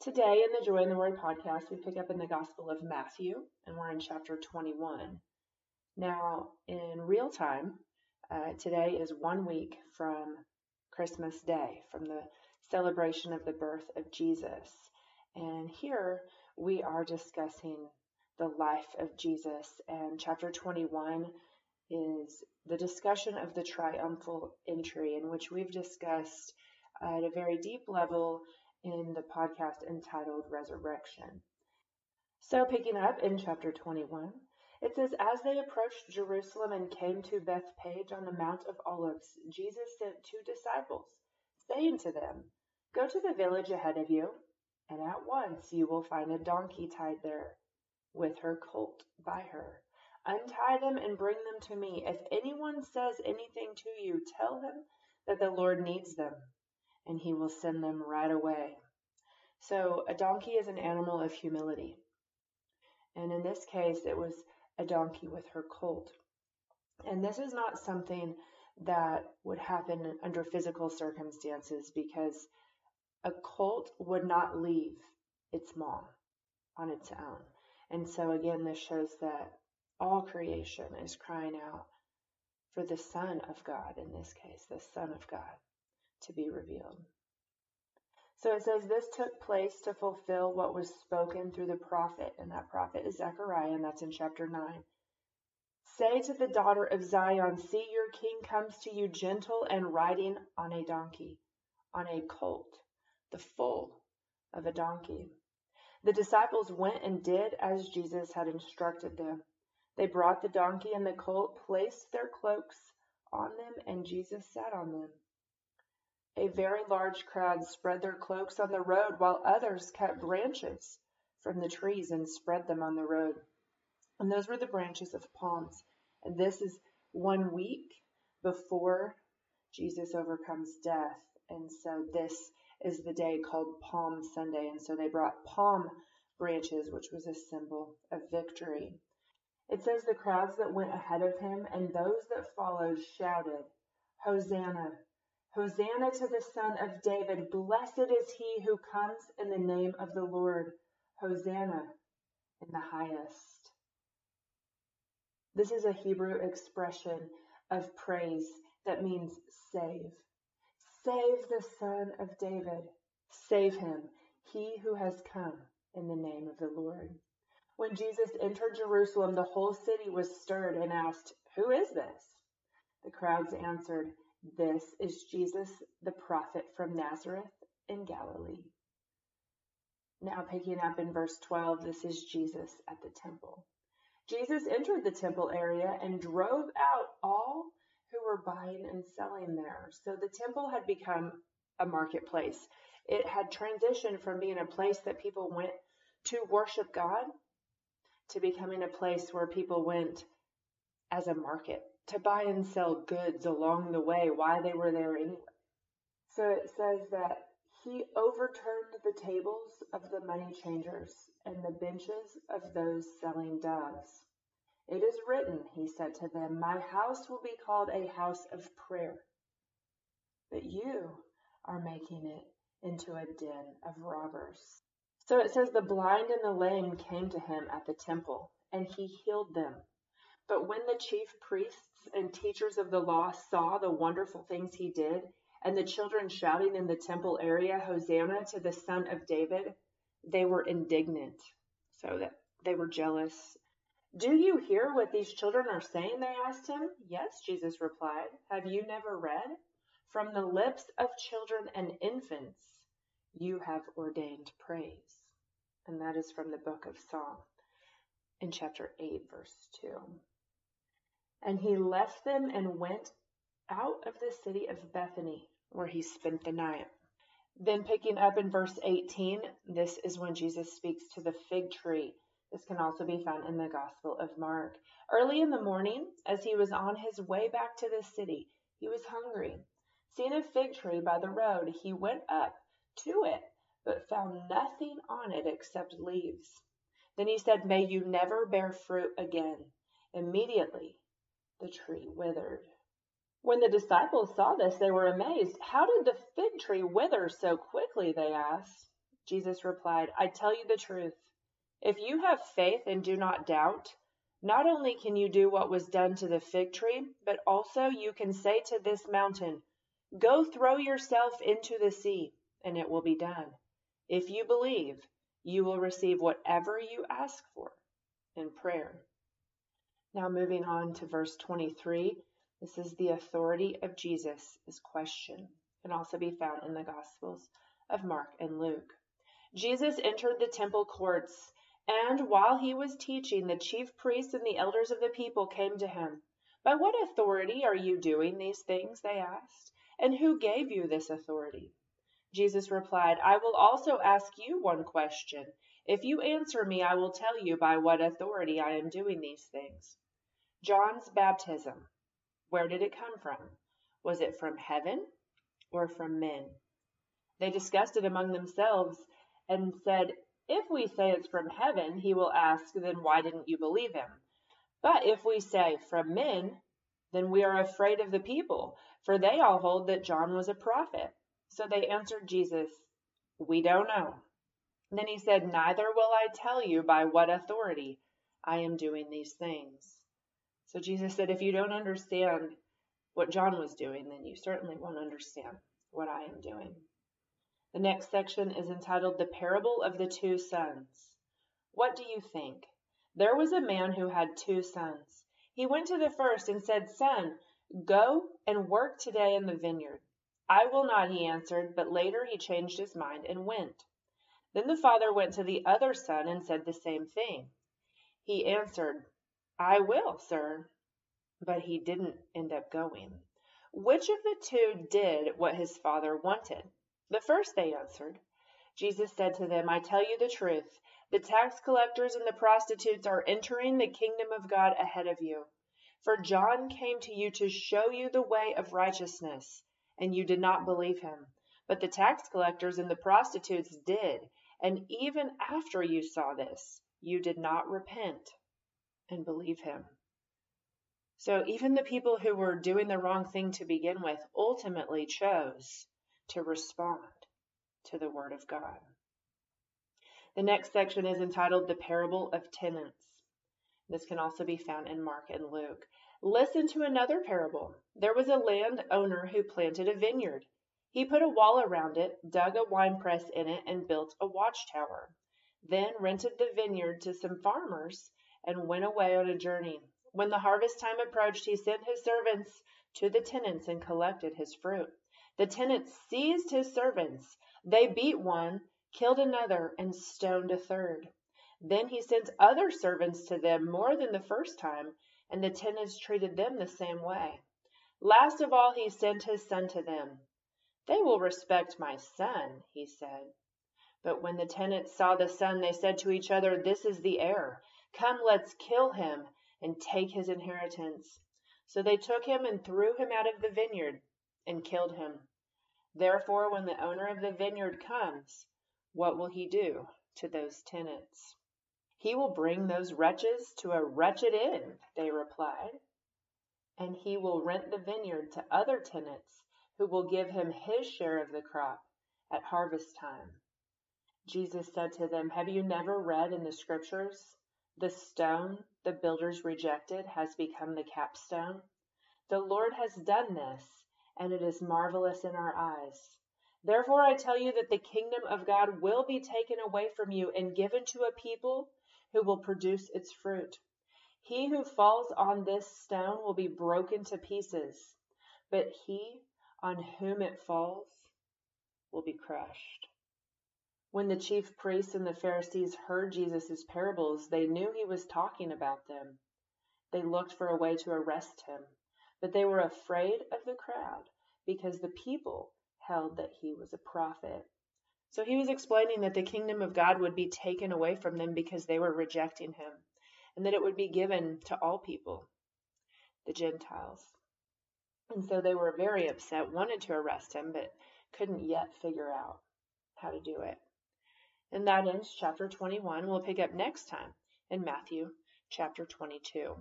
Today in the Joy in the Word podcast, we pick up in the Gospel of Matthew, and we're in chapter 21. Now, in real time, uh, today is one week from Christmas Day, from the celebration of the birth of Jesus. And here we are discussing the life of Jesus, and chapter 21 is the discussion of the triumphal entry, in which we've discussed at a very deep level in the podcast entitled Resurrection. So, picking up in chapter 21, it says, As they approached Jerusalem and came to Bethphage on the Mount of Olives, Jesus sent two disciples, saying to them, Go to the village ahead of you, and at once you will find a donkey tied there, with her colt by her. Untie them and bring them to me. If anyone says anything to you, tell him that the Lord needs them and he will send them right away. So, a donkey is an animal of humility. And in this case, it was a donkey with her colt. And this is not something that would happen under physical circumstances because a colt would not leave its mom on its own. And so, again, this shows that all creation is crying out for the Son of God, in this case, the Son of God to be revealed. So it says this took place to fulfill what was spoken through the prophet, and that prophet is Zechariah, and that's in chapter 9. Say to the daughter of Zion, See, your king comes to you gentle and riding on a donkey, on a colt, the foal of a donkey. The disciples went and did as Jesus had instructed them. They brought the donkey and the colt, placed their cloaks on them, and Jesus sat on them. A very large crowd spread their cloaks on the road, while others cut branches from the trees and spread them on the road. And those were the branches of palms. And this is one week before Jesus overcomes death. And so this is the day called Palm Sunday. And so they brought palm branches, which was a symbol of victory. It says the crowds that went ahead of him and those that followed shouted, Hosanna! Hosanna to the Son of David. Blessed is he who comes in the name of the Lord. Hosanna in the highest. This is a Hebrew expression of praise that means save. Save the Son of David. Save him, he who has come in the name of the Lord. When Jesus entered Jerusalem, the whole city was stirred and asked, Who is this? The crowds answered, this is Jesus, the prophet from Nazareth in Galilee. Now, picking up in verse 12, this is Jesus at the temple. Jesus entered the temple area and drove out all who were buying and selling there. So the temple had become a marketplace. It had transitioned from being a place that people went to worship God to becoming a place where people went as a market to buy and sell goods along the way while they were there anyway. So it says that he overturned the tables of the money changers and the benches of those selling doves. It is written, he said to them, My house will be called a house of prayer, but you are making it into a den of robbers. So it says, The blind and the lame came to him at the temple, and he healed them. But when the chief priests and teachers of the law saw the wonderful things he did, and the children shouting in the temple area, Hosanna to the Son of David, they were indignant, so that they were jealous. Do you hear what these children are saying? They asked him. Yes, Jesus replied. Have you never read? From the lips of children and infants, you have ordained praise. And that is from the book of Psalm in chapter 8, verse 2. And he left them and went out of the city of Bethany, where he spent the night. Then, picking up in verse 18, this is when Jesus speaks to the fig tree. This can also be found in the Gospel of Mark. Early in the morning, as he was on his way back to the city, he was hungry. Seeing a fig tree by the road, he went up to it, but found nothing on it except leaves. Then he said, May you never bear fruit again. Immediately, the tree withered. When the disciples saw this, they were amazed. How did the fig tree wither so quickly? They asked. Jesus replied, I tell you the truth. If you have faith and do not doubt, not only can you do what was done to the fig tree, but also you can say to this mountain, Go throw yourself into the sea, and it will be done. If you believe, you will receive whatever you ask for in prayer. Now, moving on to verse 23, this is the authority of Jesus is questioned. Can also be found in the Gospels of Mark and Luke. Jesus entered the temple courts, and while he was teaching, the chief priests and the elders of the people came to him. By what authority are you doing these things? They asked. And who gave you this authority? Jesus replied, I will also ask you one question. If you answer me, I will tell you by what authority I am doing these things. John's baptism, where did it come from? Was it from heaven or from men? They discussed it among themselves and said, If we say it's from heaven, he will ask, Then why didn't you believe him? But if we say from men, then we are afraid of the people, for they all hold that John was a prophet. So they answered Jesus, We don't know. Then he said, Neither will I tell you by what authority I am doing these things. So Jesus said, If you don't understand what John was doing, then you certainly won't understand what I am doing. The next section is entitled The Parable of the Two Sons. What do you think? There was a man who had two sons. He went to the first and said, Son, go and work today in the vineyard. I will not, he answered, but later he changed his mind and went. Then the father went to the other son and said the same thing. He answered, I will, sir. But he didn't end up going. Which of the two did what his father wanted? The first, they answered. Jesus said to them, I tell you the truth. The tax collectors and the prostitutes are entering the kingdom of God ahead of you. For John came to you to show you the way of righteousness, and you did not believe him. But the tax collectors and the prostitutes did, and even after you saw this, you did not repent and believe him. So even the people who were doing the wrong thing to begin with ultimately chose to respond to the Word of God. The next section is entitled The Parable of Tenants. This can also be found in Mark and Luke. Listen to another parable. There was a landowner who planted a vineyard. He put a wall around it, dug a winepress in it, and built a watchtower. Then rented the vineyard to some farmers and went away on a journey. When the harvest time approached, he sent his servants to the tenants and collected his fruit. The tenants seized his servants. They beat one, killed another, and stoned a third. Then he sent other servants to them more than the first time, and the tenants treated them the same way. Last of all, he sent his son to them. They will respect my son, he said. But when the tenants saw the son, they said to each other, This is the heir. Come, let's kill him and take his inheritance. So they took him and threw him out of the vineyard and killed him. Therefore, when the owner of the vineyard comes, what will he do to those tenants? He will bring those wretches to a wretched end, they replied, and he will rent the vineyard to other tenants who will give him his share of the crop at harvest time. Jesus said to them, Have you never read in the scriptures? The stone the builders rejected has become the capstone. The Lord has done this and it is marvelous in our eyes. Therefore, I tell you that the kingdom of God will be taken away from you and given to a people who will produce its fruit. He who falls on this stone will be broken to pieces, but he on whom it falls will be crushed. When the chief priests and the Pharisees heard Jesus' parables, they knew he was talking about them. They looked for a way to arrest him but they were afraid of the crowd because the people held that he was a prophet. So he was explaining that the kingdom of God would be taken away from them because they were rejecting him, and that it would be given to all people, the Gentiles. And so they were very upset, wanted to arrest him, but couldn't yet figure out how to do it. And that ends chapter 21. We'll pick up next time in Matthew chapter 22.